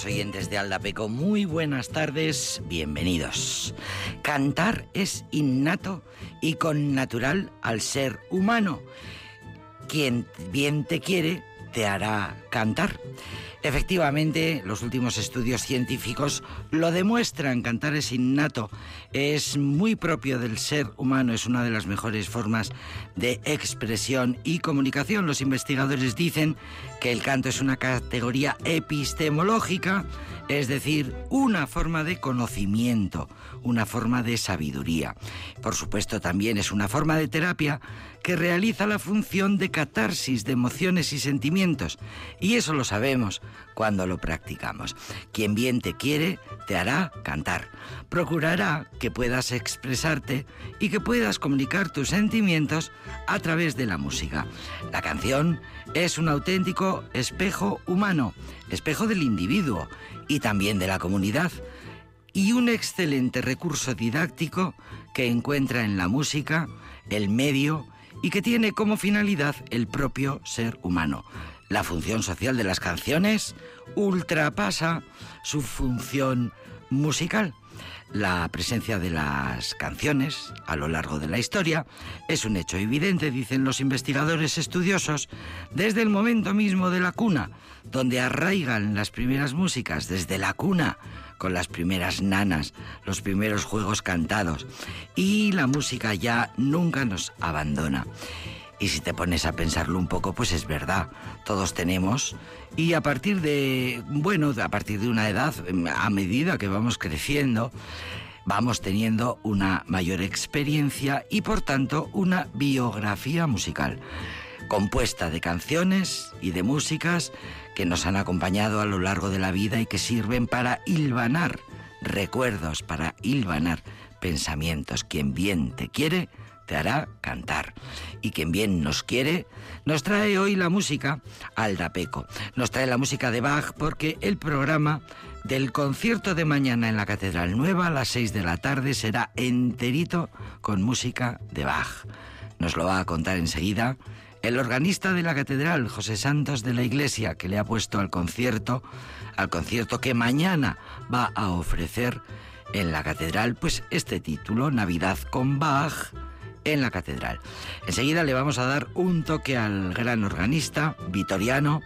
Queridos oyentes de Aldapeco, muy buenas tardes, bienvenidos. Cantar es innato y con natural al ser humano. Quien bien te quiere, te hará cantar. Efectivamente, los últimos estudios científicos lo demuestran. Cantar es innato, es muy propio del ser humano, es una de las mejores formas de expresión y comunicación. Los investigadores dicen que el canto es una categoría epistemológica, es decir, una forma de conocimiento, una forma de sabiduría. Por supuesto, también es una forma de terapia que realiza la función de catarsis de emociones y sentimientos. Y eso lo sabemos cuando lo practicamos. Quien bien te quiere, te hará cantar. Procurará que puedas expresarte y que puedas comunicar tus sentimientos a través de la música. La canción es un auténtico espejo humano, espejo del individuo y también de la comunidad y un excelente recurso didáctico que encuentra en la música el medio y que tiene como finalidad el propio ser humano. La función social de las canciones ultrapasa su función musical. La presencia de las canciones a lo largo de la historia es un hecho evidente, dicen los investigadores estudiosos, desde el momento mismo de la cuna, donde arraigan las primeras músicas, desde la cuna, con las primeras nanas, los primeros juegos cantados, y la música ya nunca nos abandona. Y si te pones a pensarlo un poco, pues es verdad, todos tenemos y a partir de, bueno, a partir de una edad, a medida que vamos creciendo, vamos teniendo una mayor experiencia y por tanto una biografía musical, compuesta de canciones y de músicas que nos han acompañado a lo largo de la vida y que sirven para hilvanar recuerdos, para hilvanar pensamientos. Quien bien te quiere, te hará cantar. Y quien bien nos quiere, nos trae hoy la música Aldapeco. Nos trae la música de Bach porque el programa del concierto de mañana en la Catedral Nueva a las 6 de la tarde será enterito con música de Bach. Nos lo va a contar enseguida el organista de la catedral, José Santos de la Iglesia, que le ha puesto al concierto, al concierto que mañana va a ofrecer en la catedral, pues este título, Navidad con Bach, en la catedral. Enseguida le vamos a dar un toque al gran organista vitoriano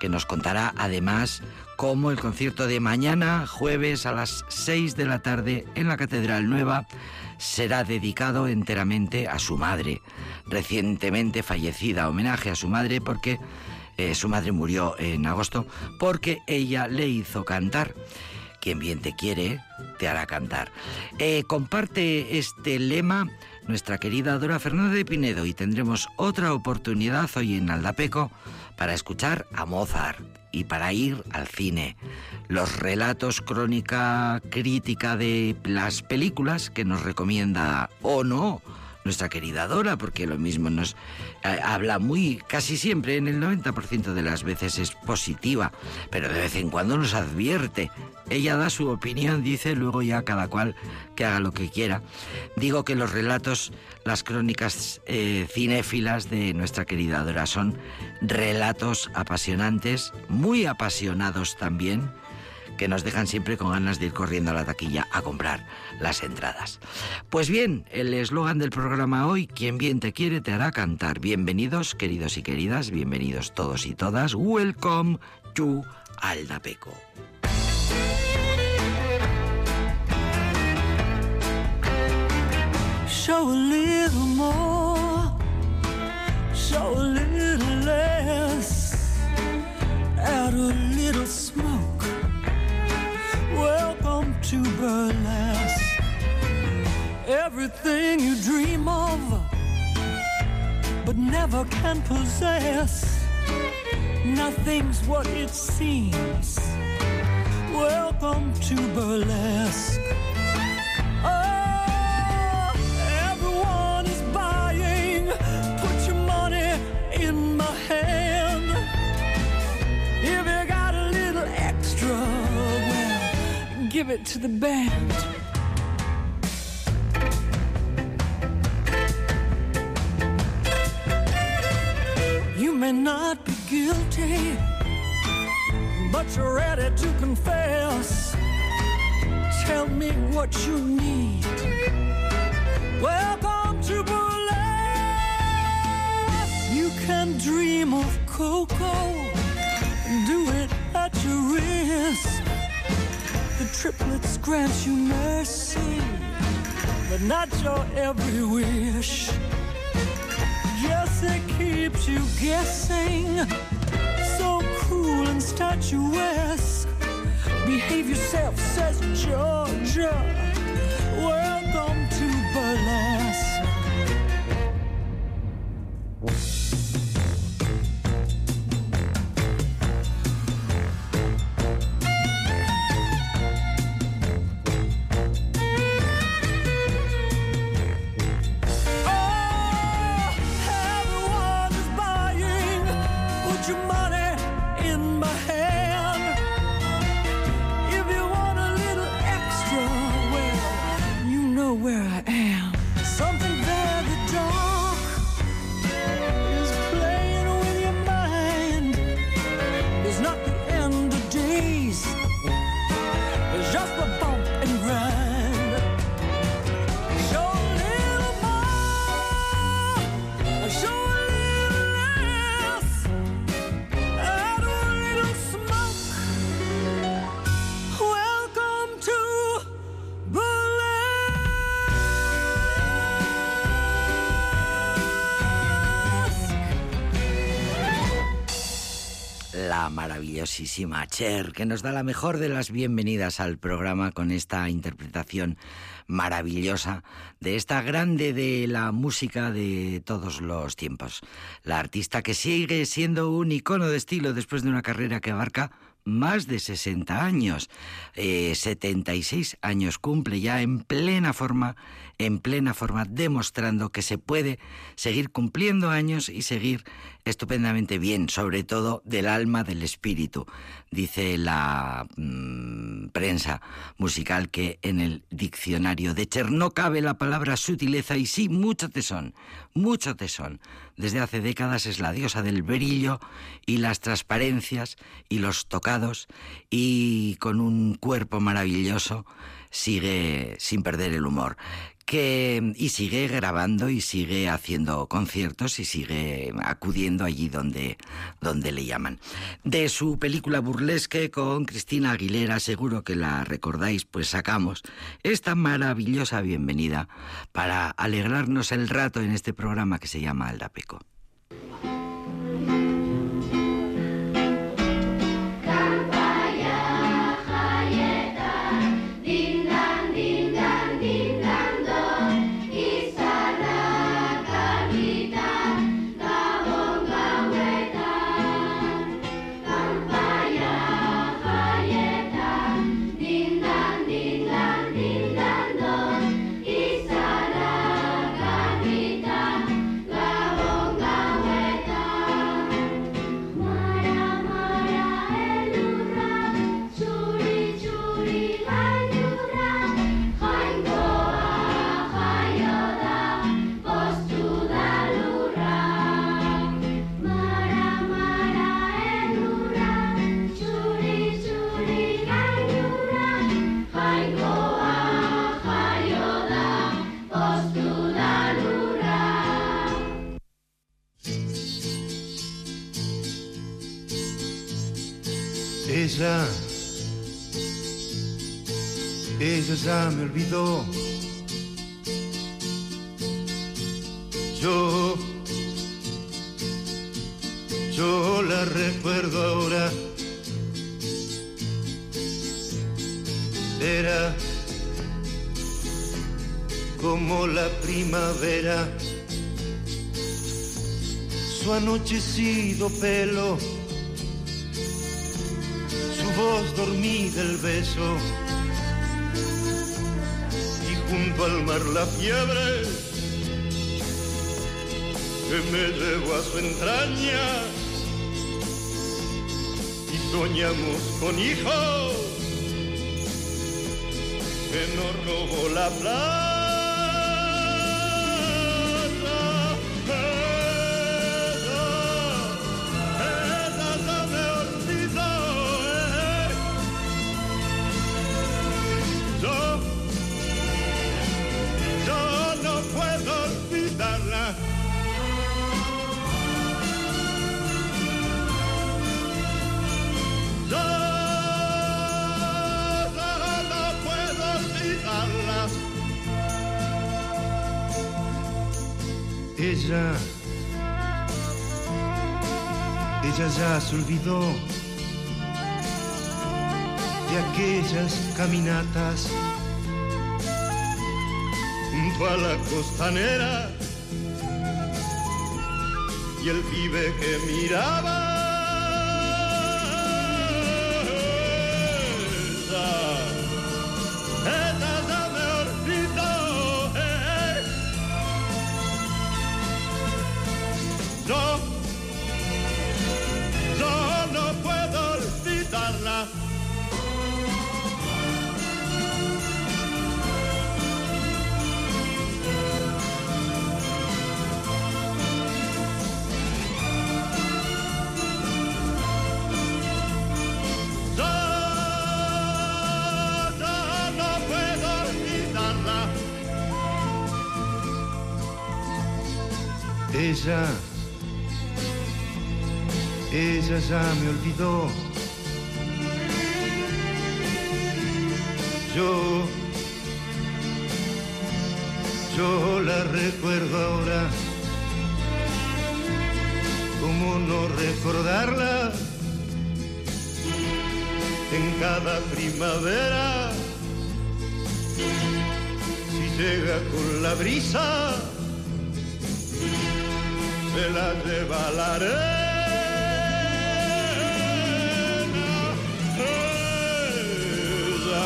que nos contará además cómo el concierto de mañana, jueves a las 6 de la tarde en la Catedral Nueva, será dedicado enteramente a su madre, recientemente fallecida, homenaje a su madre porque eh, su madre murió en agosto, porque ella le hizo cantar. Quien bien te quiere, te hará cantar. Eh, comparte este lema nuestra querida Dora Fernández de Pinedo y tendremos otra oportunidad hoy en Aldapeco para escuchar a Mozart y para ir al cine. Los relatos crónica crítica de las películas que nos recomienda o no nuestra querida Dora, porque lo mismo nos eh, habla muy, casi siempre, en el 90% de las veces es positiva, pero de vez en cuando nos advierte. Ella da su opinión, dice, luego ya cada cual que haga lo que quiera. Digo que los relatos, las crónicas eh, cinéfilas de nuestra querida Dora son relatos apasionantes, muy apasionados también, que nos dejan siempre con ganas de ir corriendo a la taquilla a comprar las entradas. Pues bien, el eslogan del programa hoy, quien bien te quiere te hará cantar. Bienvenidos, queridos y queridas, bienvenidos todos y todas. Welcome to Aldapeco. Show a little more, show a little less, a little smoke. To burlesque. Everything you dream of, but never can possess. Nothing's what it seems. Welcome to burlesque. Give it to the band. You may not be guilty, but you're ready to confess. Tell me what you need. Welcome to burlesque. You can dream of cocoa and do it at your risk. The triplets grant you mercy, but not your every wish. Yes, it keeps you guessing. So cruel and statuesque. Behave yourself, says Georgia. Welcome to burlesque. Cher, que nos da la mejor de las bienvenidas al programa con esta interpretación maravillosa de esta grande de la música de todos los tiempos. La artista que sigue siendo un icono de estilo después de una carrera que abarca más de 60 años. Eh, 76 años cumple ya en plena forma, en plena forma, demostrando que se puede seguir cumpliendo años y seguir estupendamente bien, sobre todo del alma, del espíritu. Dice la mm, prensa musical que en el diccionario de Cher no cabe la palabra sutileza y sí mucho tesón, mucho tesón. Desde hace décadas es la diosa del brillo y las transparencias y los tocados y con un cuerpo maravilloso sigue sin perder el humor y sigue grabando y sigue haciendo conciertos y sigue acudiendo allí donde donde le llaman. De su película Burlesque con Cristina Aguilera, seguro que la recordáis, pues sacamos esta maravillosa bienvenida para alegrarnos el rato en este programa que se llama Aldapeco. Ella, ella ya me olvidó. Yo, yo la recuerdo ahora. Era como la primavera, su anochecido pelo voz dormida el beso y junto al mar la fiebre que me llevó a su entraña y soñamos con hijos que nos robó la plata. Ella, ya se olvidó de aquellas caminatas junto a la costanera y el pibe que miraba. Ella, ella ya me olvidó. Yo, yo la recuerdo ahora. ¿Cómo no recordarla? en cada primavera. Si llega con la brisa, se la lleva la arena. Ella,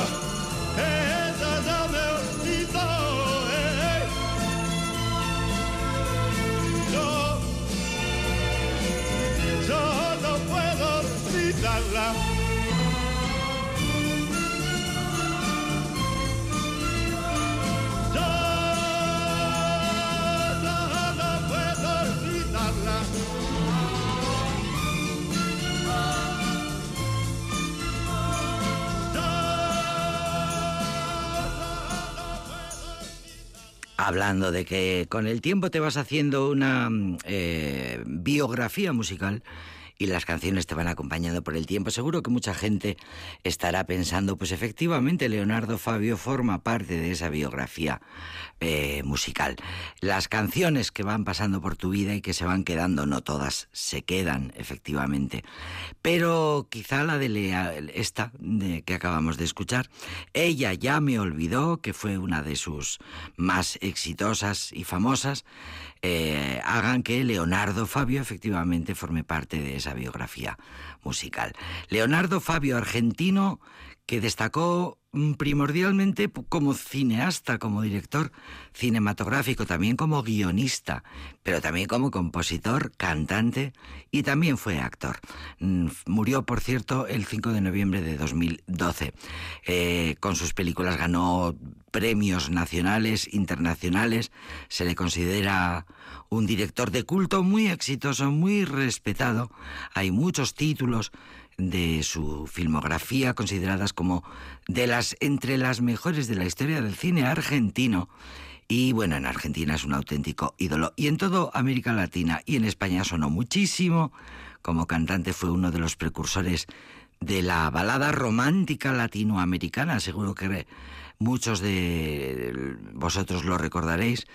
ella ya me olvidó. eh. Yo, yo no puedo olvidarla. Hablando de que con el tiempo te vas haciendo una mm, eh, biografía musical y las canciones te van acompañando por el tiempo, seguro que mucha gente estará pensando, pues efectivamente Leonardo Fabio forma parte de esa biografía eh, musical. Las canciones que van pasando por tu vida y que se van quedando, no todas se quedan, efectivamente, pero quizá la de Lea, esta que acabamos de escuchar, ella ya me olvidó, que fue una de sus más exitosas y famosas, eh, hagan que Leonardo Fabio efectivamente forme parte de esa biografía musical. Leonardo Fabio, argentino, que destacó mm, primordialmente como cineasta, como director cinematográfico, también como guionista, pero también como compositor, cantante y también fue actor. Mm, Murió, por cierto, el 5 de noviembre de 2012. Eh, con sus películas ganó premios nacionales, internacionales, se le considera un director de culto muy exitoso, muy respetado. Hay muchos títulos de su filmografía consideradas como de las entre las mejores de la historia del cine argentino. Y bueno, en Argentina es un auténtico ídolo. Y en toda América Latina y en España sonó muchísimo. Como cantante fue uno de los precursores de la balada romántica latinoamericana. Seguro que muchos de vosotros lo recordaréis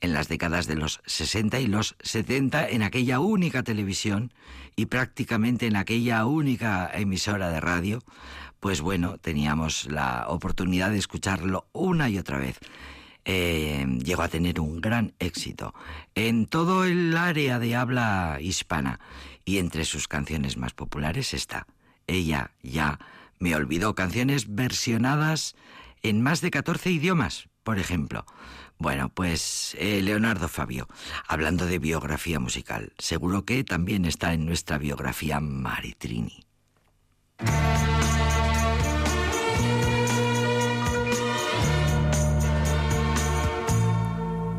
en las décadas de los 60 y los 70 en aquella única televisión y prácticamente en aquella única emisora de radio, pues bueno, teníamos la oportunidad de escucharlo una y otra vez. Eh, llegó a tener un gran éxito en todo el área de habla hispana y entre sus canciones más populares está Ella ya me olvidó, canciones versionadas en más de 14 idiomas, por ejemplo. Bueno, pues eh, Leonardo Fabio, hablando de biografía musical, seguro que también está en nuestra biografía Maritrini.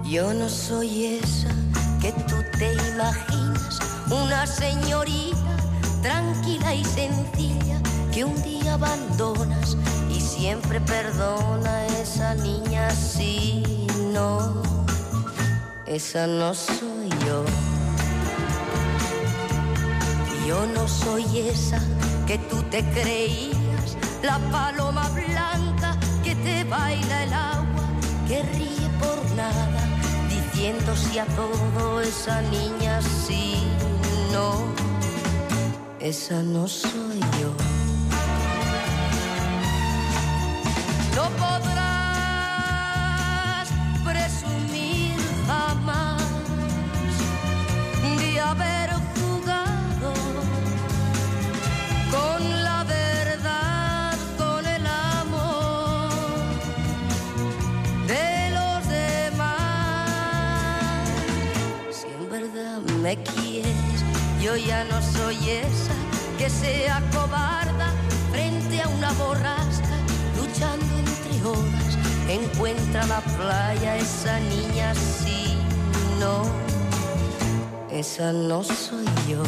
Yo no soy esa que tú te imaginas, una señorita tranquila y sencilla que un día abandonas y siempre perdona esa niña sí, no, esa no soy yo. Yo no soy esa que tú te creías, la paloma blanca que te baila el agua, que ríe por nada, diciendo a todo esa niña sí, no, esa no soy yo. No podrás haber jugado con la verdad, con el amor de los demás. Si en verdad me quieres, yo ya no soy esa que sea cobarda frente a una borrasca, luchando entre olas. Encuentra la playa esa niña, sí, no, esa no soy yo.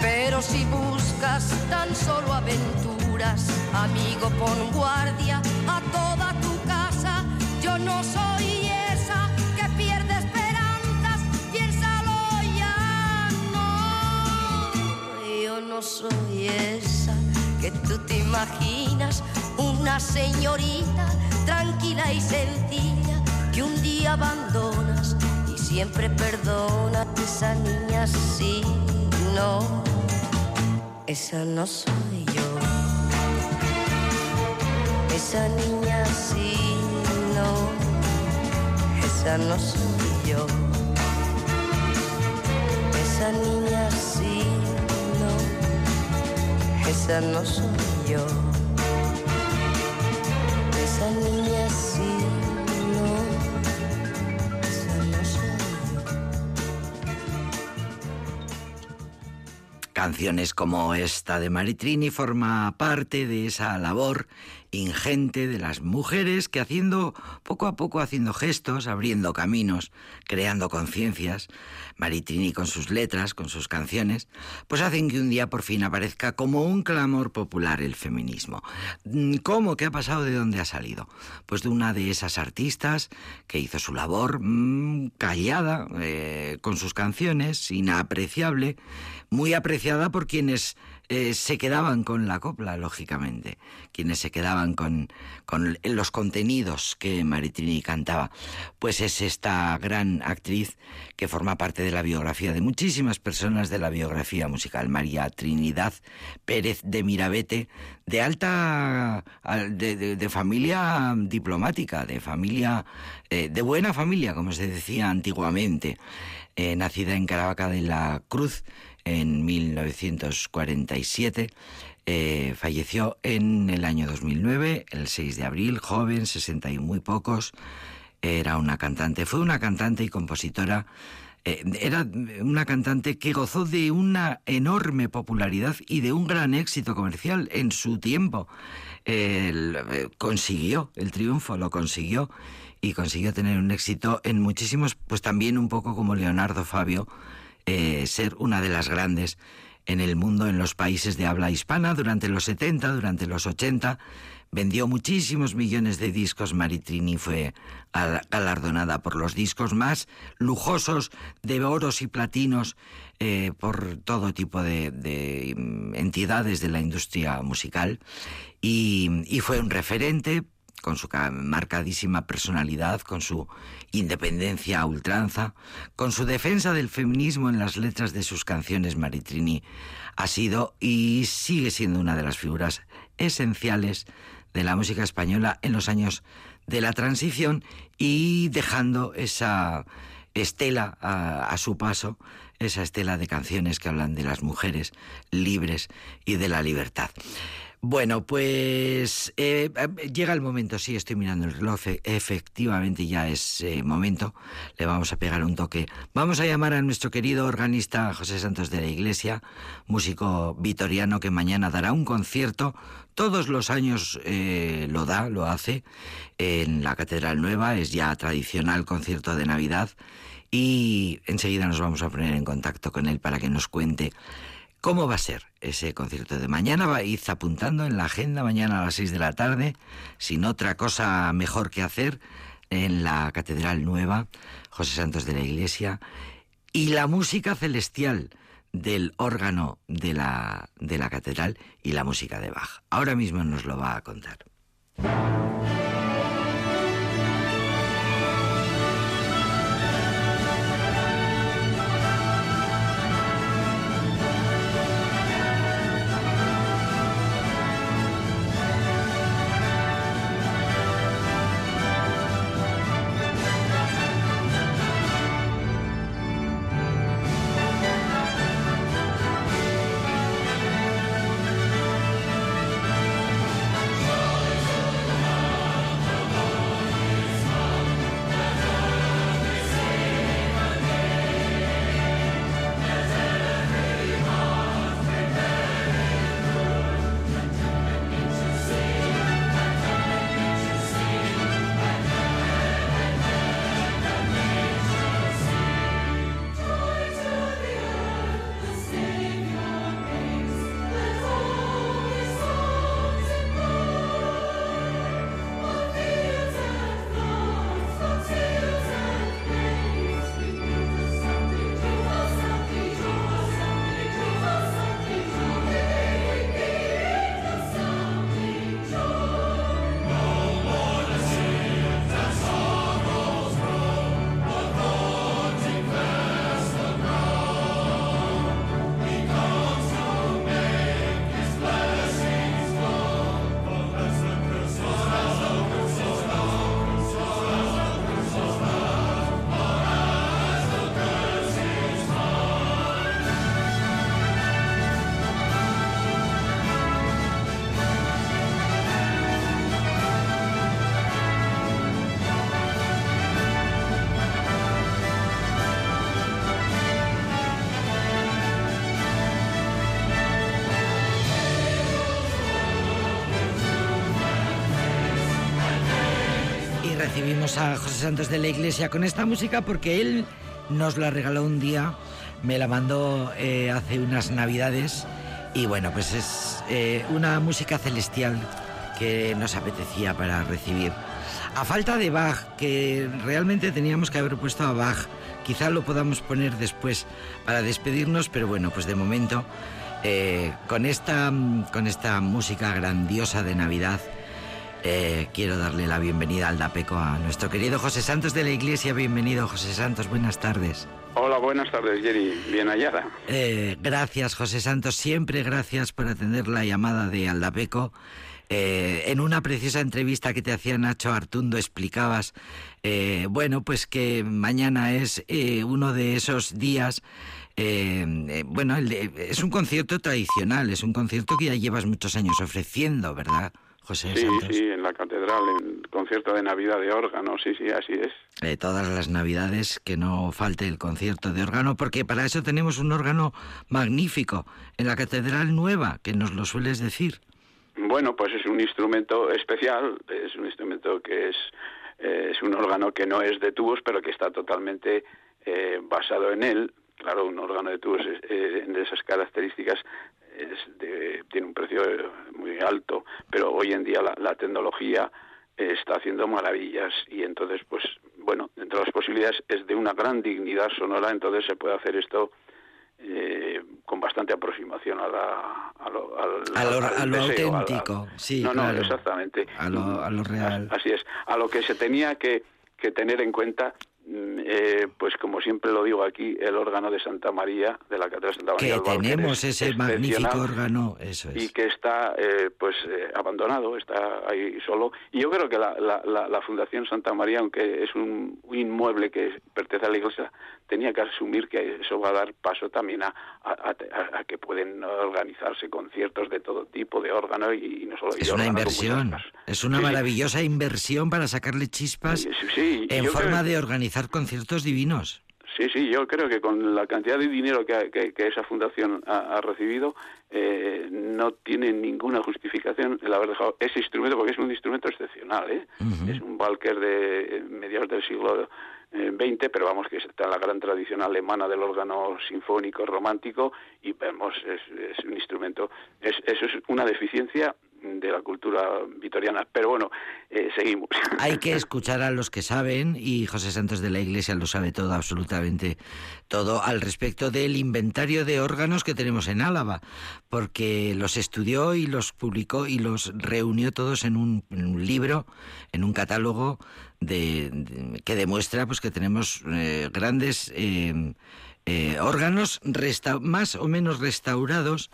Pero si buscas tan solo aventuras, amigo, pon guardia a toda tu casa. Yo no soy esa que pierde esperanzas, piénsalo ya, no. Yo no soy esa que tú te imaginas, una señorita tranquila y sencilla que un día abandonas siempre perdona esa niña, sí, no, esa no soy yo. Esa niña sí, no, esa no soy yo. Esa niña sí, no, esa no soy yo. Canciones como esta de Maritrini forma parte de esa labor ingente de las mujeres que haciendo poco a poco haciendo gestos, abriendo caminos, creando conciencias, Maritrini con sus letras, con sus canciones, pues hacen que un día por fin aparezca como un clamor popular el feminismo. Mm, ¿Cómo? ¿Qué ha pasado? ¿De dónde ha salido? Pues de una de esas artistas que hizo su labor mm, callada, eh, con sus canciones, inapreciable, muy apreciada por quienes eh, se quedaban con la copla, lógicamente, quienes se quedaban con, los contenidos que Maritrini cantaba. Pues es esta gran actriz que forma parte de la biografía de muchísimas personas de la biografía musical, María Trinidad Pérez de Mirabete, de alta, de familia diplomática, de familia, eh, de buena familia, como se decía antiguamente, eh, nacida en Caravaca de la Cruz, en 1947. eh, falleció en el año 2009, el 6 de abril, joven, 60 y muy pocos. Era una cantante, fue una cantante y compositora. eh, era una cantante que gozó de una enorme popularidad y de un gran éxito comercial en su tiempo. Eh, consiguió el triunfo, lo consiguió y consiguió tener un éxito en muchísimos, pues también un poco como Leonardo Fabio, eh, ser una de las grandes en el mundo, en los países de habla hispana, durante los 70, durante los 80. Vendió muchísimos millones de discos. Maritrini fue al- galardonada por los discos más lujosos de oros y platinos eh, por todo tipo de, mm, entidades de la industria musical. Y fue un referente con su ca- marcadísima personalidad, con su independencia a ultranza, con su defensa del feminismo en las letras de sus canciones, Maritrini ha sido y sigue siendo una de las figuras esenciales de la música española en los años de la transición y dejando esa estela a, a su paso, esa estela de canciones que hablan de las mujeres libres y de la libertad. Bueno, pues eh, eh, llega el momento, sí, estoy mirando el reloj, e- efectivamente ya es eh, momento, le vamos a pegar un toque. Vamos a llamar a nuestro querido organista José Santos de la Iglesia, músico vitoriano que mañana dará un concierto, todos los años eh, lo da, lo hace, en la Catedral Nueva, es ya tradicional concierto de Navidad. Y enseguida nos vamos a poner en contacto con él para que nos cuente ¿Cómo va a ser ese concierto de mañana? Va ir apuntando en la agenda mañana a las 6 de la tarde, sin otra cosa mejor que hacer, en la Catedral Nueva, José Santos de la Iglesia, y la música celestial del órgano de la, de la catedral y la música de Bach. Ahora mismo nos lo va a contar. Recibimos a José Santos de la Iglesia con esta música porque él nos la regaló un día, me la mandó eh, hace unas navidades y bueno, pues es eh, una música celestial que nos apetecía para recibir. A falta de Bach, que realmente teníamos que haber puesto a Bach, quizá lo podamos poner después para despedirnos, pero bueno, pues de momento, eh, con, esta, con esta música grandiosa de Navidad, eh, quiero darle la bienvenida al DAPECO a nuestro querido José Santos de la Iglesia. Bienvenido, José Santos, buenas tardes. Hola, buenas tardes, Jerry. Bien hallada. Eh, gracias, José Santos. Siempre gracias por atender la llamada de Aldapeco. Eh, en una preciosa entrevista que te hacía Nacho Artundo explicabas, eh, bueno, pues que mañana es eh, uno de esos días, eh, eh, bueno, el de- es un concierto tradicional, es un concierto que ya llevas muchos años ofreciendo, ¿verdad, José Sí, Santos? sí, en la catedral, en concierto de Navidad de órgano, sí, sí, así es. Eh, todas las navidades que no falte el concierto de órgano, porque para eso tenemos un órgano magnífico en la Catedral Nueva, que nos lo sueles decir. Bueno, pues es un instrumento especial, es un instrumento que es, eh, es un órgano que no es de tubos, pero que está totalmente eh, basado en él. Claro, un órgano de tubos eh, de esas características es de- tiene un precio eh, muy alto, pero hoy en día la, la tecnología eh, está haciendo maravillas y entonces, pues, bueno, dentro de las posibilidades es de una gran dignidad sonora, entonces se puede hacer esto eh, con bastante aproximación a, la, a lo, al- A lo- al a lo deseo, a la- auténtico, sí, No, no, exactamente. A lo- a lo real. As- Así es, a lo que se tenía que, que tener en cuenta, eh, pues como siempre lo digo aquí, el órgano de Santa María, de la Catedral de Santa María. Que tenemos es ese magnífico órgano, eso y es. que está eh, pues eh, abandonado, está ahí solo. Y yo creo que la, la, la, la Fundación Santa María, aunque es un, inmueble que pertenece a la Iglesia, tenía que asumir que eso va a dar paso también a, a, a- a que pueden organizarse conciertos de todo tipo de órgano y, y no solo y Es una inversión, es una Sí, sí. maravillosa inversión para sacarle chispas Sí, y en yo forma creo- de organizar conciertos divinos. Sí, sí, yo creo que con la cantidad de dinero que, que- que esa fundación ha, ha recibido, eh, no tiene ninguna justificación el haber dejado ese instrumento, porque es un instrumento excepcional, ¿eh? Es un Walker de eh, mediados del siglo eh, XX, pero vamos, que está en la gran tradición alemana del órgano sinfónico romántico, y vemos, es, es un instrumento, es, eso es una deficiencia de la cultura vitoriana. Pero bueno, eh, seguimos. Hay que escuchar a los que saben, y José Santos de la Iglesia lo sabe todo, absolutamente todo, al respecto del inventario de órganos que tenemos en Álava, porque los estudió y los publicó y los reunió todos en un, en un libro, en un catálogo de, de- que demuestra pues que tenemos eh, grandes eh, eh, órganos resta- más o menos restaurados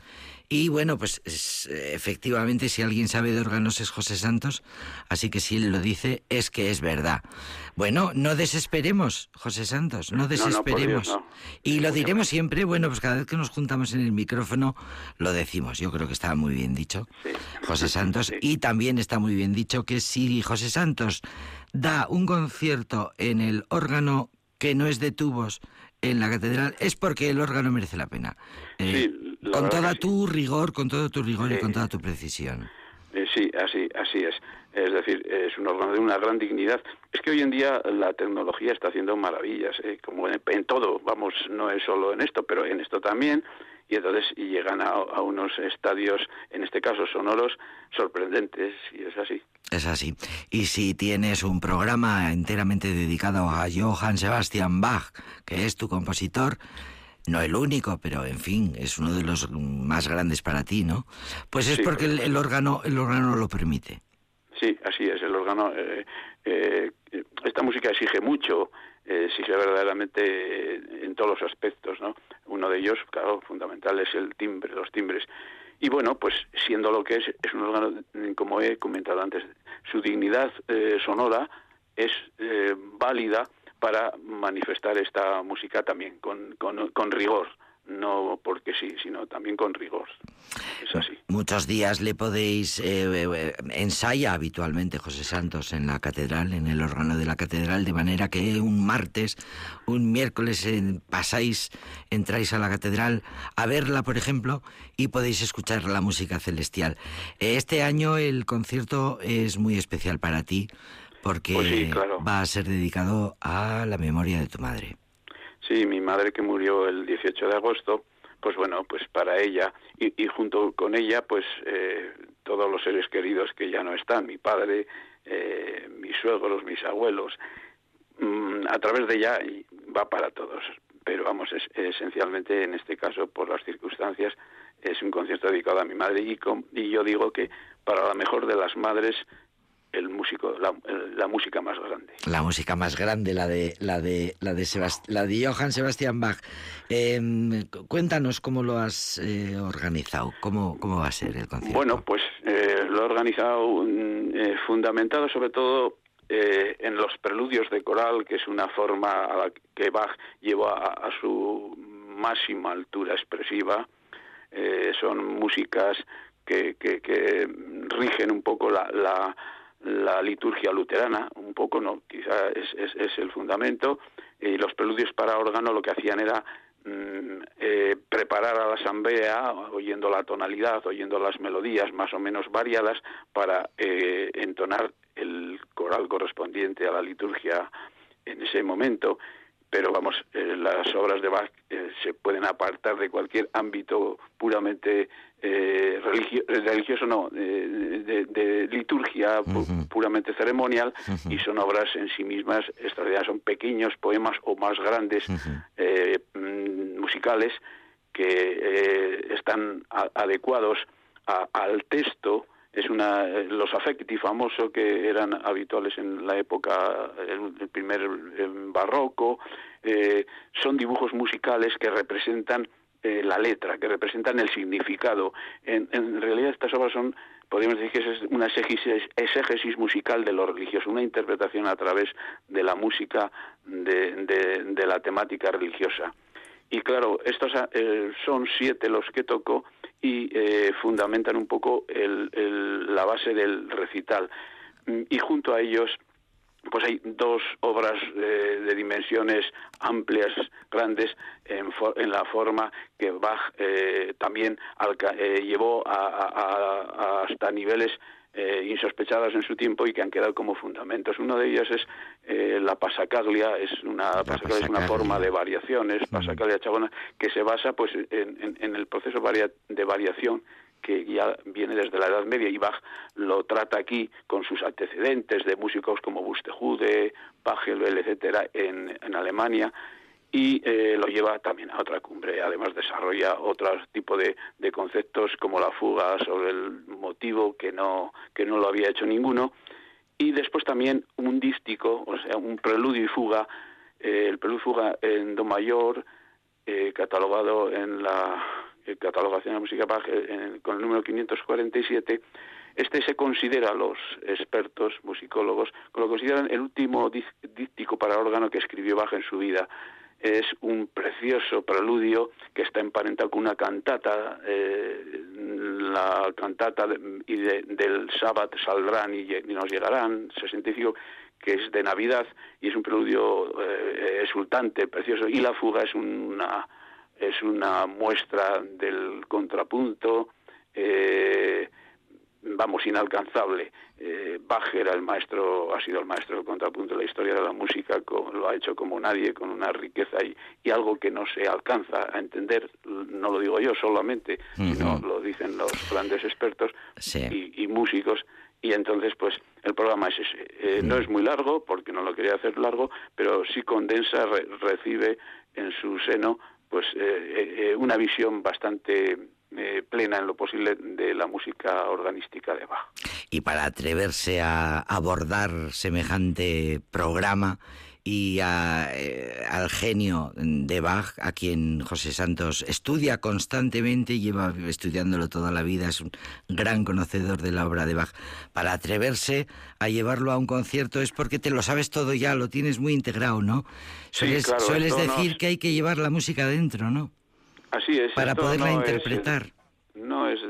y bueno, pues es, eh, efectivamente si alguien sabe de órganos es José Santos, así que si él lo dice es que es verdad. Bueno, no desesperemos, José Santos, no no, por Dios, desesperemos. no. Y lo diremos siempre, bueno, pues cada vez que nos juntamos en el micrófono lo decimos. Yo creo que está muy bien dicho, Sí. José Santos. Sí. Y también está muy bien dicho que si José Santos da un concierto en el órgano que no es de tubos en la catedral, es porque el órgano merece la pena. Eh, Sí, la con toda sí. tu rigor, con todo tu rigor y con toda tu precisión. Eh, sí, así, así es. Es decir, es un órgano de una gran dignidad. Es que hoy en día la tecnología está haciendo maravillas, eh, como en, en todo, vamos, no es solo en esto, pero en esto también. Y entonces y llegan a, a unos estadios, en este caso sonoros, sorprendentes, y es así. Es así. Y si tienes un programa enteramente dedicado a Johann Sebastian Bach, que es tu compositor, no el único, pero en fin, es uno de los más grandes para ti, ¿no? Pues es Sí, porque el, el órgano el órgano lo permite. Sí, así es, el órgano. eh, eh, esta música exige mucho, eh, exige verdaderamente eh, en todos los aspectos, ¿no? Uno de ellos, claro, fundamental es el timbre, los timbres. Y bueno, pues siendo lo que es, es un órgano, como he comentado antes, su dignidad eh, sonora es eh, válida para manifestar esta música también con, con, rigor, no porque sí, sino también con rigor. Es así. Muchos días le podéis eh, eh, ensaya habitualmente José Santos en la catedral, en el órgano de la catedral, de manera que un martes, un miércoles eh, pasáis, entráis a la catedral a verla, por ejemplo, y podéis escuchar la música celestial. Este año el concierto es muy especial para ti porque Pues sí, claro. va a ser dedicado a la memoria de tu madre. Sí, mi madre que murió el 18 de agosto, pues bueno, pues para ella y, y junto con ella, pues eh, todos los seres queridos que ya no están, mi padre, eh, mis suegros, mis abuelos, mm, a través de ella va para todos. Pero vamos, es, esencialmente en este caso, por las circunstancias, es un concierto dedicado a mi madre y, y yo digo que para la mejor de las madres, músico, la, la música más grande. La música más grande, la de la de la de Sebast- la de Johann Sebastian Bach. Eh, cu- cuéntanos cómo lo has eh, organizado, cómo cómo va a ser el concierto. Bueno, pues eh, lo he organizado mm, eh, fundamentado sobre todo eh, en los preludios de coral, que es una forma a la que Bach llevó a, a su máxima altura expresiva. Eh, son músicas que, que, que rigen un poco la, la, la liturgia luterana, un poco, no, quizá es, es, el fundamento. Y los preludios para órgano lo que hacían era mm, eh, preparar a la asamblea, oyendo la tonalidad, oyendo las melodías más o menos variadas, para eh, entonar el coral correspondiente a la liturgia en ese momento. Pero vamos, eh, las obras de Bach eh, se pueden apartar de cualquier ámbito puramente eh, religio- eh, religioso, no, de, de liturgia puramente ceremonial y son obras en sí mismas extraordinarias, son pequeños poemas o más grandes mm, musicales que eh, están a- adecuados a- al texto. Es una los affecti famoso que eran habituales en la época el, primer barroco. eh, son dibujos musicales que representan eh, la letra, que representan el significado. En, en realidad estas obras son, podríamos decir que es una exégesis, musical de lo religioso, una interpretación a través de la música de, la temática religiosa. Y claro, estos eh, son siete los que toco y eh, fundamentan un poco el- el- la base del recital. Mm, Y junto a ellos pues hay dos obras eh, de dimensiones amplias, grandes, en, fo- en la forma que Bach eh, también eh, llevó a- a- hasta niveles eh, insospechados en su tiempo y que han quedado como fundamentos. Uno de ellos es eh, la pasacaglia, es una, pasacaglia es una forma de variaciones, pasacaglia chabona, que se basa pues en, en- en el proceso varia- de variación que ya viene desde la Edad Media y Bach lo trata aquí con sus antecedentes de músicos como Bustejude, Pachelbel, etcétera, en, en Alemania y eh, lo lleva también a otra cumbre. Además desarrolla otro tipo de, de conceptos como la fuga sobre el motivo que no que no lo había hecho ninguno y después también un dístico, o sea, un preludio y fuga, eh, el preludio y fuga en do mayor, eh, catalogado en la eh, catalogación de música Bach eh, con el número 547. Este se considera, los expertos musicólogos, lo consideran el último dí- díptico para órgano que escribió Bach en su vida. Es un precioso preludio que está emparentado con una cantata, eh, la cantata de- y de- del Sabbat saldrán y nos llegarán, 65, que es de Navidad y es un preludio eh, exultante, precioso, y la fuga es una es una muestra del contrapunto, eh, vamos, inalcanzable. Eh, Bach era el maestro, ha sido el maestro del contrapunto de la historia de la música, co- lo ha hecho como nadie, con una riqueza y, y algo que no se alcanza a entender, no lo digo yo solamente, sino lo dicen los grandes expertos Sí. y, y músicos. Y entonces, pues, el programa es ese. Eh, No es muy largo, porque no lo quería hacer largo, pero sí condensa, re- recibe en su seno, pues, eh, eh, eh, una visión bastante eh, plena en lo posible de la música organística de Bach. Y para atreverse a abordar semejante programa y a, eh, al genio de Bach, a quien José Santos estudia constantemente, lleva estudiándolo toda la vida, es un gran conocedor de la obra de Bach. Para atreverse a llevarlo a un concierto es porque te lo sabes todo ya, lo tienes muy integrado, ¿no? Sí, Sueles, claro, sueles esto no decir que hay que llevar la música adentro, ¿no? Así es. Para poderla no es, eh, interpretar. no es,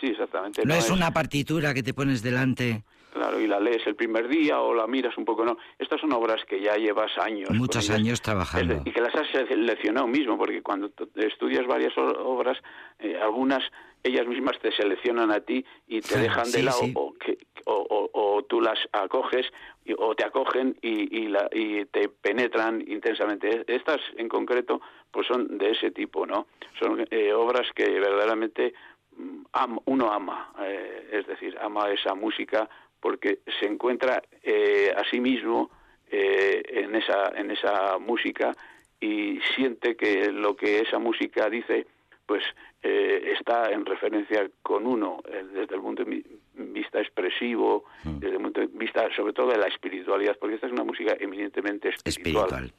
sí, exactamente. No es una partitura que te pones delante. Claro, y la lees el primer día o la miras un poco, no. Estas son obras que ya llevas años. Muchos años trabajando. Es de- y que las has seleccionado mismo, porque cuando estudias varias obras, eh, algunas ellas mismas te seleccionan a ti y te Sí, dejan de sí, lado, sí. o que, o, o- o tú las acoges y- o te acogen y, y, la- y te penetran intensamente. Estas en concreto pues son de ese tipo, ¿no? Son eh, obras que verdaderamente mm, am- uno ama, eh, es decir, ama esa música porque se encuentra eh, a sí mismo eh, en esa en esa música y siente que lo que esa música dice pues eh, está en referencia con uno eh, desde el punto de vi- vista expresivo, desde el punto de vista sobre todo de la espiritualidad, porque esta es una música eminentemente espiritual. Espiritual.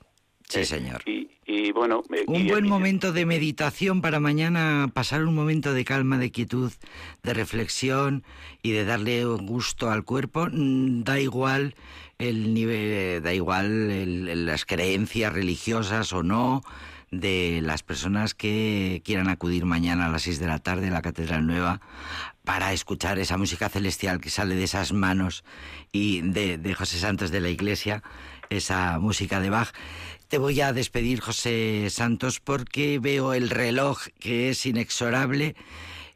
Sí, Eh, señor. Y, y bueno, eh, Un y- buen momento de meditación para mañana, pasar un momento de calma, de quietud, de reflexión y de darle un gusto al cuerpo. Mm, Da igual el nivel, da igual el- las creencias religiosas o no de las personas que quieran acudir mañana a las 6 de la tarde a la Catedral Nueva para escuchar esa música celestial que sale de esas manos y de, de José Santos de la Iglesia, esa música de Bach. Te voy a despedir, José Santos, porque veo el reloj que es inexorable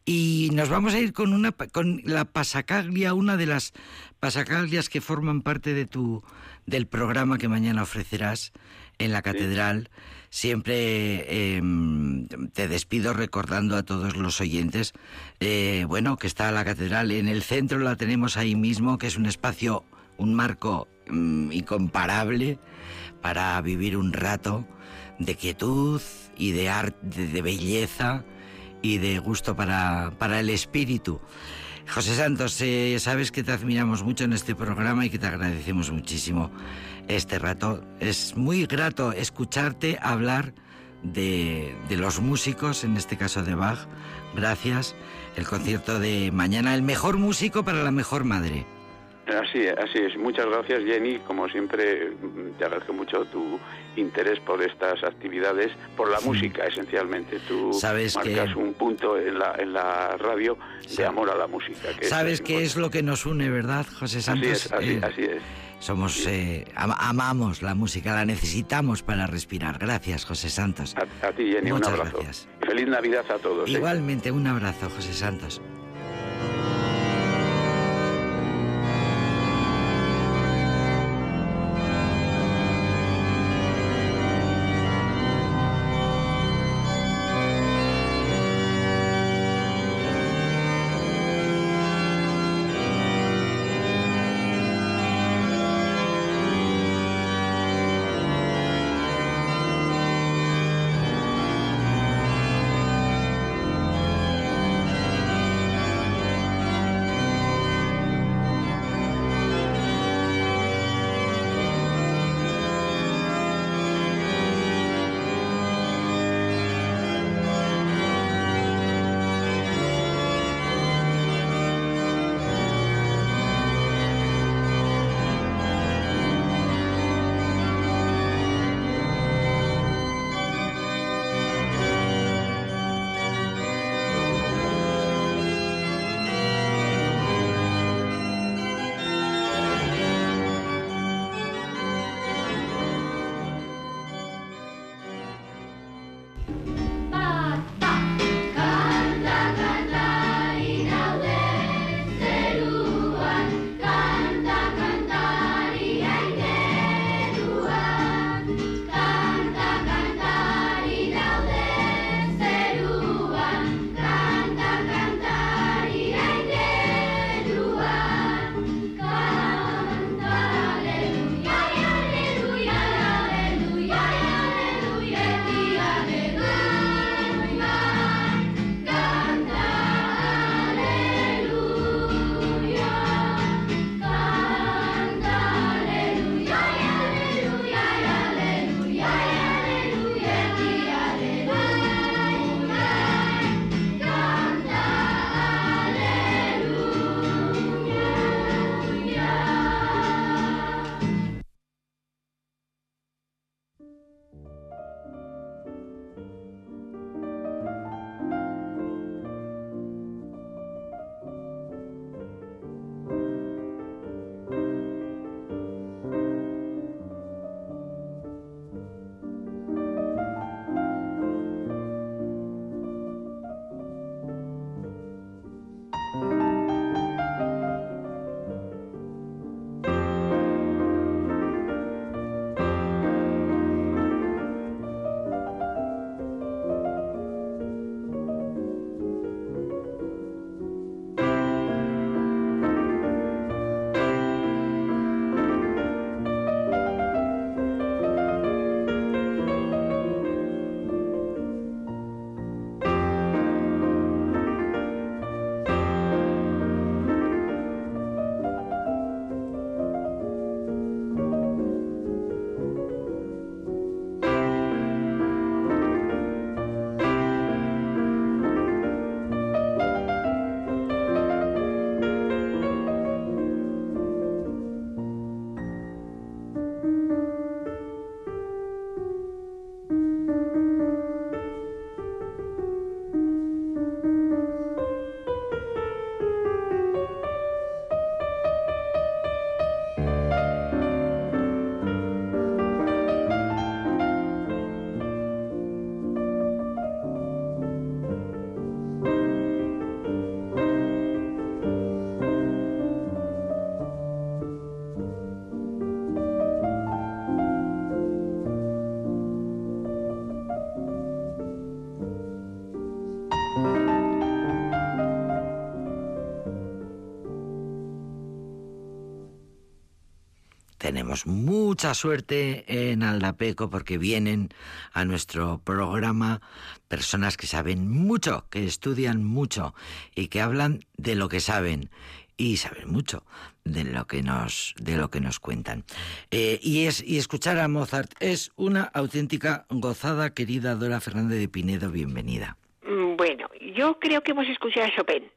y nos vamos a ir con una con la pasacaglia, una de las pasacaglias que forman parte de tu del programa que mañana ofrecerás en la catedral. Siempre em, te despido recordando a todos los oyentes, eh, bueno, que está la catedral en el centro, la tenemos ahí mismo, que es un espacio, un marco mm, incomparable para vivir un rato de quietud y de arte, de belleza y de gusto para, para el espíritu. José Santos, eh, sabes que te admiramos mucho en este programa y que te agradecemos muchísimo este rato. Es muy grato escucharte hablar de, de los músicos, en este caso de Bach. Gracias. El concierto de mañana, el mejor músico para la mejor madre. Así, es, así es. Muchas gracias, Jenny. Como siempre, mm, te agradezco mucho tu interés por estas actividades, por la música esencialmente. Tú Sabes que- marcas un punto en la, en la radio de amor a la música. que ¿Sabes es qué es lo que nos une, verdad, José Así Santos? es, así, Eh, así es. Somos, eh, am- amamos la música, la necesitamos para respirar. Gracias, José Santos. A, a ti, Jenny, Muchas un abrazo. gracias. Feliz Navidad a todos. ¿eh? Igualmente, un abrazo, José Santos. Tenemos mucha suerte en Aldapeco porque vienen a nuestro programa personas que saben mucho, que estudian mucho y que hablan de lo que saben y saben mucho de lo que nos de lo que nos cuentan Eh, y es y escuchar a Mozart es una auténtica gozada querida Dora Fernández de Pinedo bienvenida Mm, Bueno, yo creo que hemos escuchado a Chopin.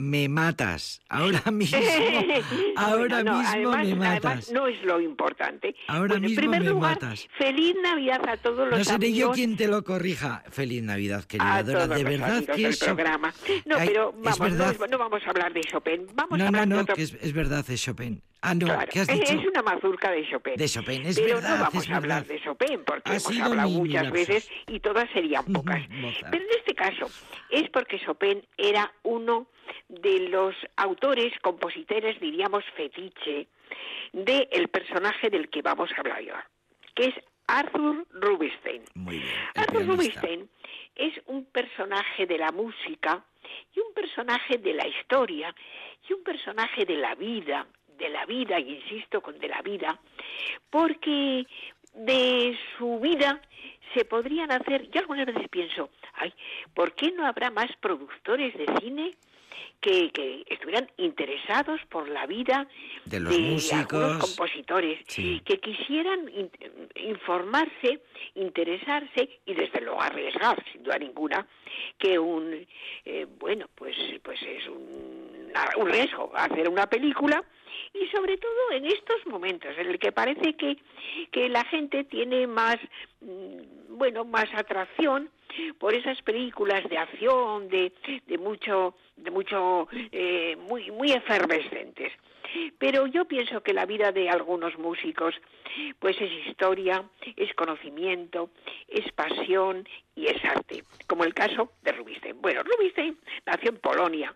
Me matas ahora mismo ahora no, mismo además, me además matas no es lo importante. Ahora Bueno, mismo en primer me lugar, matas. feliz Navidad a todos los no seré yo quien te lo corrija feliz navidad querida a Dora todos de verdad que eso programa. No, Ay, pero es vamos, no, verdad. es- no vamos a hablar de Chopin. Vamos a no no hablar de no otro que es, es verdad es Chopin ah no Claro, ¿qué has es- dicho? es una mazurca de Chopin. De Chopin, es Pero verdad, no vamos es a hablar verdad. de Chopin porque Ha hemos hablado muchas veces y todas serían pocas. Pero en este caso es porque Chopin era uno de los autores, compositores, diríamos fetiche, del el personaje del que vamos a hablar hoy, que es Arthur Rubinstein. muy bien el Arthur pianista. Rubinstein es un personaje de la música y un personaje de la historia y un personaje de la vida, de la vida, y insisto con de la vida, porque de su vida se podrían hacer, yo algunas veces pienso, ay, ¿por qué no habrá más productores de cine que, que estuvieran interesados por la vida De los algunos músicos. compositores Sí. que quisieran in- informarse, interesarse y desde luego arriesgar, sin duda ninguna, que un eh, bueno pues pues es un, un riesgo hacer una película y sobre todo en estos momentos en el que parece que, que la gente tiene más mm, bueno más atracción por esas películas de acción de, de mucho de mucho eh, muy muy efervescentes pero yo pienso que la vida de algunos músicos pues es historia, es conocimiento, es pasión y es arte, como el caso de Rubinstein. Bueno, Rubinstein nació en Polonia,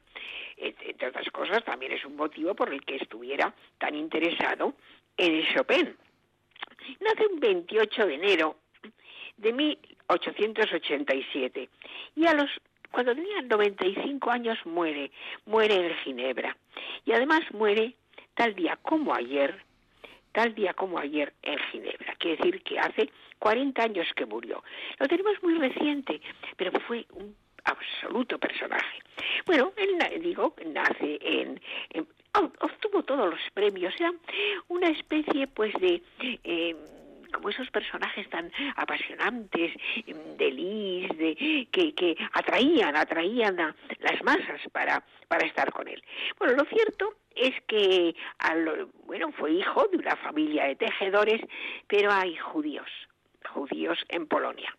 entre otras cosas también es un motivo por el que estuviera tan interesado en Chopin. Nace un 28 de enero de 1887 y a los cuando tenía 95 años muere, muere en Ginebra y además muere tal día como ayer, tal día como ayer en Ginebra. Quiere decir que hace 40 años que murió. Lo tenemos muy reciente, pero fue un absoluto personaje. Bueno, él, digo, nace en, en- ob- obtuvo todos los premios, era una especie pues de... eh, como esos personajes tan apasionantes de Lis, de, que, que atraían, atraían a las masas para, para estar con él. Bueno, lo cierto es que bueno, fue hijo de una familia de tejedores, pero hay judíos, judíos en Polonia.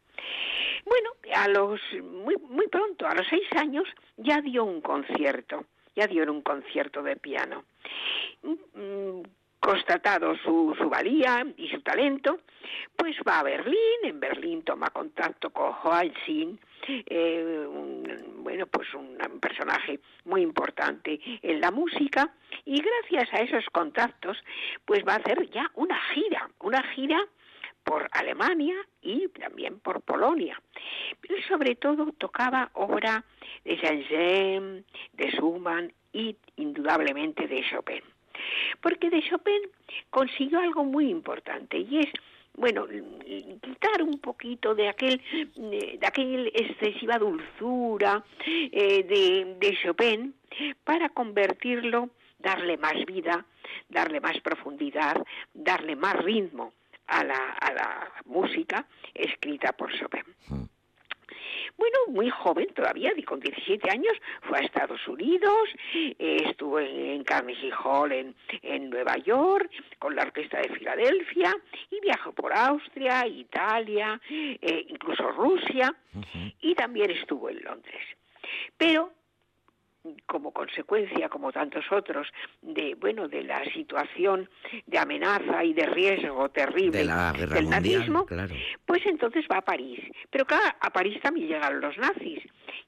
Bueno, a los muy muy pronto, a los seis años, ya dio un concierto, ya dio un concierto de piano. Constatado su, su valía y su talento, pues va a Berlín, en Berlín toma contacto con Joachim, eh, un- bueno, pues un personaje muy importante en la música, y gracias a esos contactos, pues va a hacer ya una gira, una gira por Alemania y también por Polonia. Pero sobre todo tocaba obra de Saint-Saëns, de Schumann y indudablemente de Chopin. Porque de Chopin consiguió algo muy importante y es bueno, quitar un poquito de aquel de aquella excesiva dulzura eh, de, de Chopin para convertirlo, darle más vida, darle más profundidad, darle más ritmo a la, a la música escrita por Chopin. Bueno, muy joven todavía, con 17 años, fue a Estados Unidos, eh, estuvo en, en Carnegie Hall en, en Nueva York, con la Orquesta de Filadelfia, y viajó por Austria, Italia, eh, incluso Rusia, y también estuvo en Londres. Pero como consecuencia, como tantos otros, de bueno de la situación de amenaza y de riesgo terrible de la guerra del mundial nazismo, claro pues entonces va a París. Pero claro, a París también llegaron los nazis.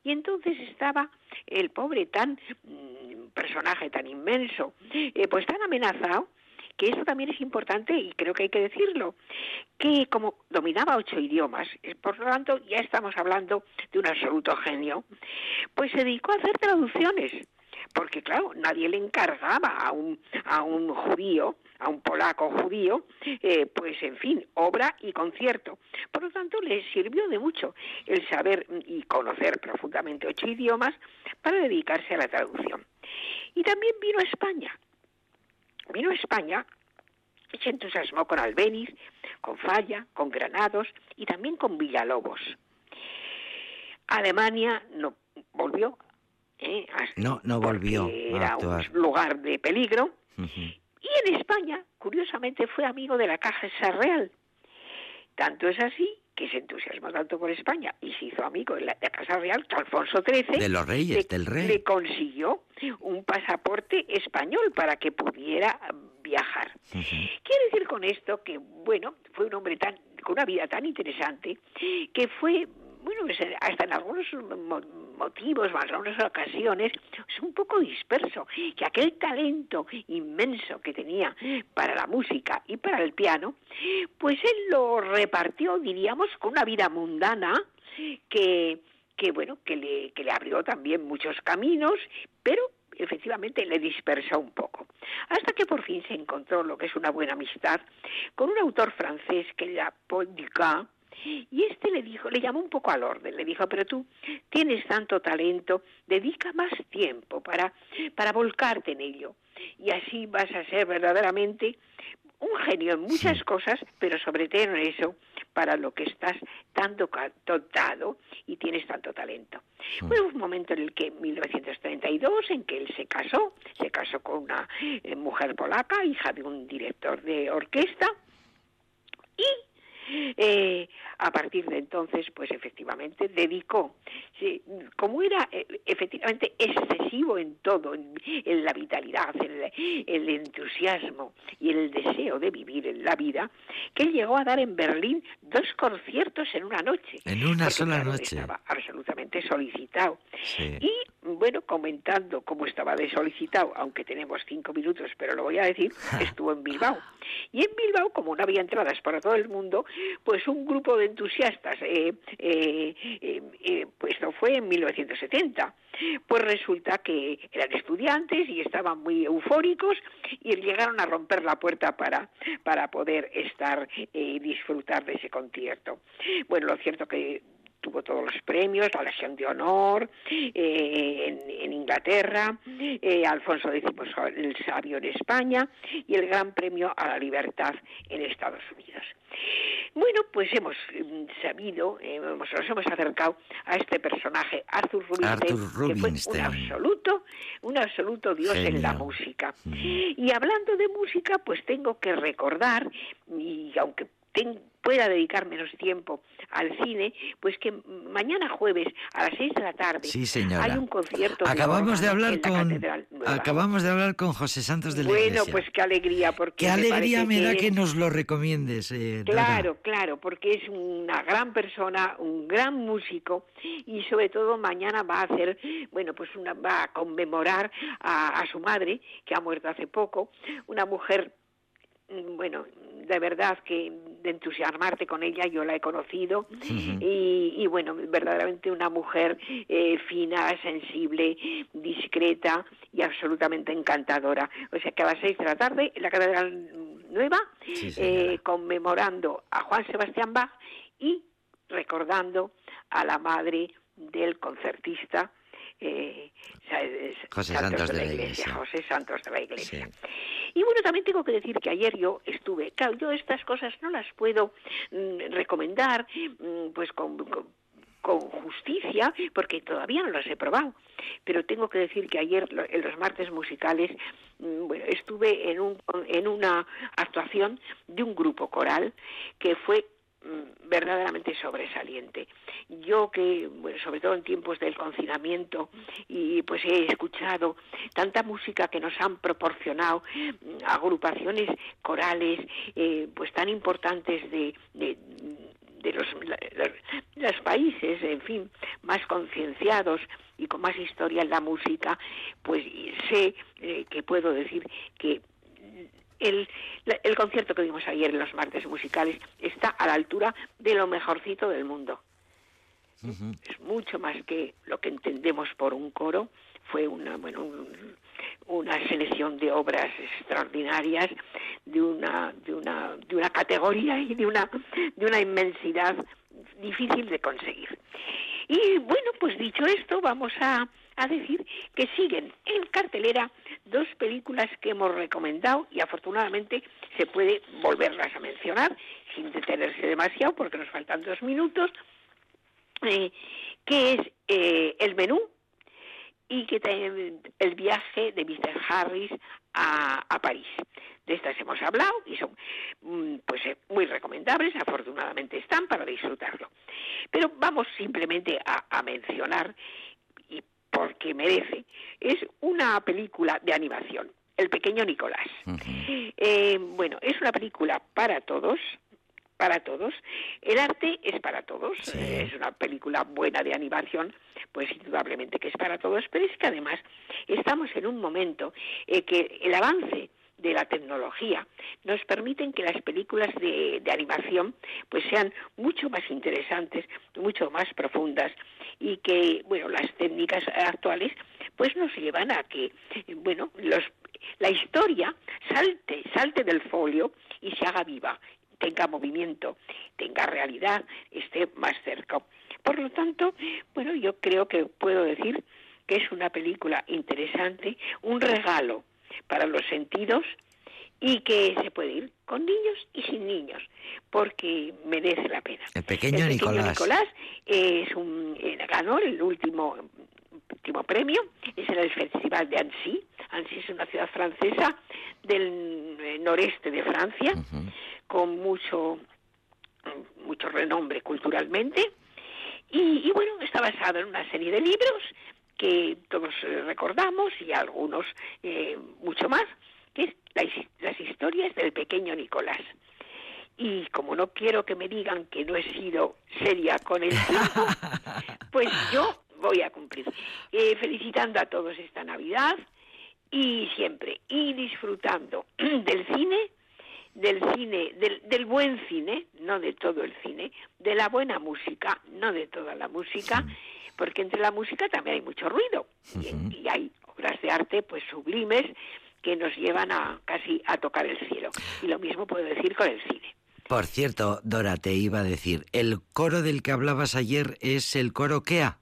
Y entonces estaba el pobre tan mm, personaje tan inmenso, eh, pues tan amenazado, que eso también es importante y creo que hay que decirlo, que como dominaba ocho idiomas, eh, por lo tanto ya estamos hablando de un absoluto genio, pues se dedicó a hacer traducciones porque claro, nadie le encargaba a un, a un judío, a un polaco judío, eh, pues en fin, obra y concierto. Por lo tanto, le sirvió de mucho el saber y conocer profundamente ocho idiomas para dedicarse a la traducción. Y también vino a España. Vino a España y se entusiasmó con Albeniz, con Falla, con Granados y también con Villalobos. Alemania no volvió. ¿eh? No, no volvió a Era actuar. un lugar de peligro. Y en España, curiosamente, fue amigo de la Caja Real. Tanto es así que se entusiasmó tanto por España y se hizo amigo de la, de la Casa Real que Alfonso XIII De los reyes, le, del rey. le consiguió un pasaporte español para que pudiera viajar. Ujú. Quiero decir con esto que, bueno, fue un hombre tan con una vida tan interesante que fue, bueno, hasta en algunos mo- motivos, en algunas ocasiones, es un poco disperso. Que aquel talento inmenso que tenía para la música y para el piano, pues él lo repartió, diríamos, con una vida mundana que que bueno que le, que le abrió también muchos caminos pero efectivamente le dispersó un poco hasta que por fin se encontró lo que es una buena amistad con un autor francés que era Paul y este le dijo, le llamó un poco al orden, le dijo, pero tú tienes tanto talento, dedica más tiempo para, para volcarte en ello. Y así vas a ser verdaderamente un genio en muchas cosas, pero sobre todo en eso, para lo que estás tan doca- dotado y tienes tanto talento. Bueno, hubo un momento en el que, en 1932, en que él se casó, se casó con una eh, mujer polaca, hija de un director de orquesta, y eh, a partir de entonces, pues efectivamente dedicó, sí, como era eh, efectivamente excesivo en todo, en, en la vitalidad, en el, el entusiasmo y el deseo de vivir en la vida, que él llegó a dar en Berlín dos conciertos en una noche. En una sola claro, noche. Estaba absolutamente solicitado. Sí. Y bueno, comentando cómo estaba de solicitado, aunque tenemos cinco minutos, pero lo voy a decir, estuvo en Bilbao. Y en Bilbao, como no había entradas para todo el mundo, pues un grupo de entusiastas, eh, eh, eh, eh, pues esto fue en 1970, pues resulta que eran estudiantes y estaban muy eufóricos y llegaron a romper la puerta para, para poder estar eh, y disfrutar de ese concierto. Bueno, lo cierto que tuvo todos los premios, la Legión de Honor eh, en, en Inglaterra, eh, Alfonso X el Sabio en España y el Gran Premio a la Libertad en Estados Unidos. Bueno, pues hemos mm, sabido, eh, hemos- nos hemos acercado a este personaje, Arthur Rubinstein, Arthur que fue un absoluto, un absoluto dios en la música. Mm. Y hablando de música, pues tengo que recordar, y aunque ten- pueda dedicar menos tiempo al cine, pues que mañana jueves a las seis de la tarde Sí, señora. hay un concierto. Acabamos de hablar con acabamos de hablar con José Santos de la Bueno, Iglesia. pues qué alegría, porque Qué alegría me da que nos lo recomiendes, eh, Dora. Claro, claro, porque es una gran persona, un gran músico y sobre todo mañana va a hacer, bueno, pues una, va a conmemorar a, a su madre que ha muerto hace poco, una mujer, mm, bueno, de verdad que de entusiasmarte con ella yo la he conocido. Y, y, bueno, verdaderamente una mujer eh, fina, sensible, discreta y absolutamente encantadora. O sea que a las seis de la tarde en la Catedral Nueva Sí, eh, conmemorando a Juan Sebastián Bach y recordando a la madre del concertista eh, José Santos de la Iglesia. José Santos de la Iglesia. Sí. Y bueno, también tengo que decir que ayer yo estuve, claro, yo estas cosas no las puedo mm, recomendar mm, pues con, con- con justicia porque todavía no las he probado. Pero tengo que decir que ayer lo- en los martes musicales mm, bueno, estuve en, un, en una actuación de un grupo coral que fue verdaderamente sobresaliente. Yo que, bueno, sobre todo en tiempos del confinamiento, y pues he escuchado tanta música que nos han proporcionado mm, agrupaciones corales, eh, pues tan importantes de, de, los, los países, en fin, más concienciados y con más historia en la música, pues sé eh, que puedo decir que el, el concierto que vimos ayer en los martes musicales está a la altura de lo mejorcito del mundo. Es mucho más que lo que entendemos por un coro. fue una, bueno, un- una selección de obras extraordinarias de una, de una, de una categoría y de una, de una inmensidad difícil de conseguir. Y bueno, pues dicho esto, vamos a, a decir que siguen en cartelera dos películas que hemos recomendado y afortunadamente se puede volverlas a mencionar sin detenerse demasiado porque nos faltan dos minutos, eh, que es eh, El menú y que el viaje de Mr. Harris a, a París. De estas hemos hablado y son mm, pues eh, muy recomendables, afortunadamente están para disfrutarlo. Pero vamos simplemente a, a mencionar, y porque merece, es una película de animación, El pequeño Nicolás. Eh, bueno, es una película para todos, para todos. El arte es para todos. Sí. Eh, es una película buena de animación, pues indudablemente que es para todos, pero es que además estamos en un momento en que el avance de la tecnología. Nos permiten que las películas de, de animación pues sean mucho más interesantes, mucho más profundas y que bueno las técnicas actuales pues nos llevan a que bueno los la historia salte salte del folio y se haga viva tenga movimiento tenga realidad esté más cerca. Por lo tanto bueno yo creo que puedo decir que es una película interesante un regalo para los sentidos y que se puede ir con niños y sin niños porque merece la pena. El pequeño Nicolás. Nicolás es un eh, ganó el último último premio es en el festival de Annecy. Annecy es una ciudad francesa del eh, noreste de Francia con mucho mucho renombre culturalmente. Y, y bueno está basado en una serie de libros que todos eh, recordamos y algunos eh, mucho más que es la las historias del pequeño Nicolás y como no quiero que me digan que no he sido seria con el tiempo, pues yo voy a cumplir. Eh, felicitando a todos esta Navidad y siempre, y disfrutando del cine, del cine, del, del buen cine, no de todo el cine, de la buena música, no de toda la música, porque entre la música también hay mucho ruido y, y hay obras de arte pues sublimes que nos llevan a casi a tocar el cielo. Y lo mismo puedo decir con el cine. Por cierto, Dora, te iba a decir, el coro del que hablabas ayer es el coro KEA.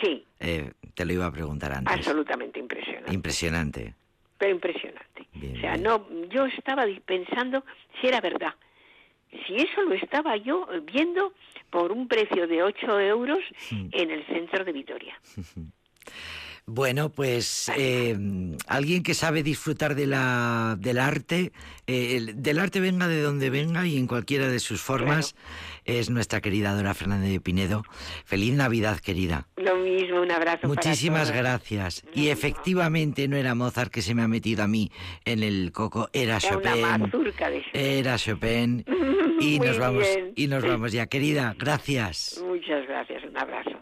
Sí, Eh, te lo iba a preguntar antes. absolutamente impresionante. Impresionante. pero impresionante. Bien, o sea, bien. no, yo estaba pensando si era verdad. Si eso lo estaba yo viendo por un precio de 8 euros en el centro de Vitoria. Bueno, pues eh, alguien que sabe disfrutar de la, del arte, eh, el- del arte venga de donde venga y en cualquiera de sus formas, es nuestra querida Dora Fernández de Pinedo. Feliz Navidad, querida. Lo mismo, un abrazo Muchísimas para gracias. Y efectivamente no era Mozart que se me ha metido a mí en el coco, era Chopin. Era Chopin. Y Muy nos vamos bien. y nos vamos ya, querida. Gracias. Muchas gracias, un abrazo.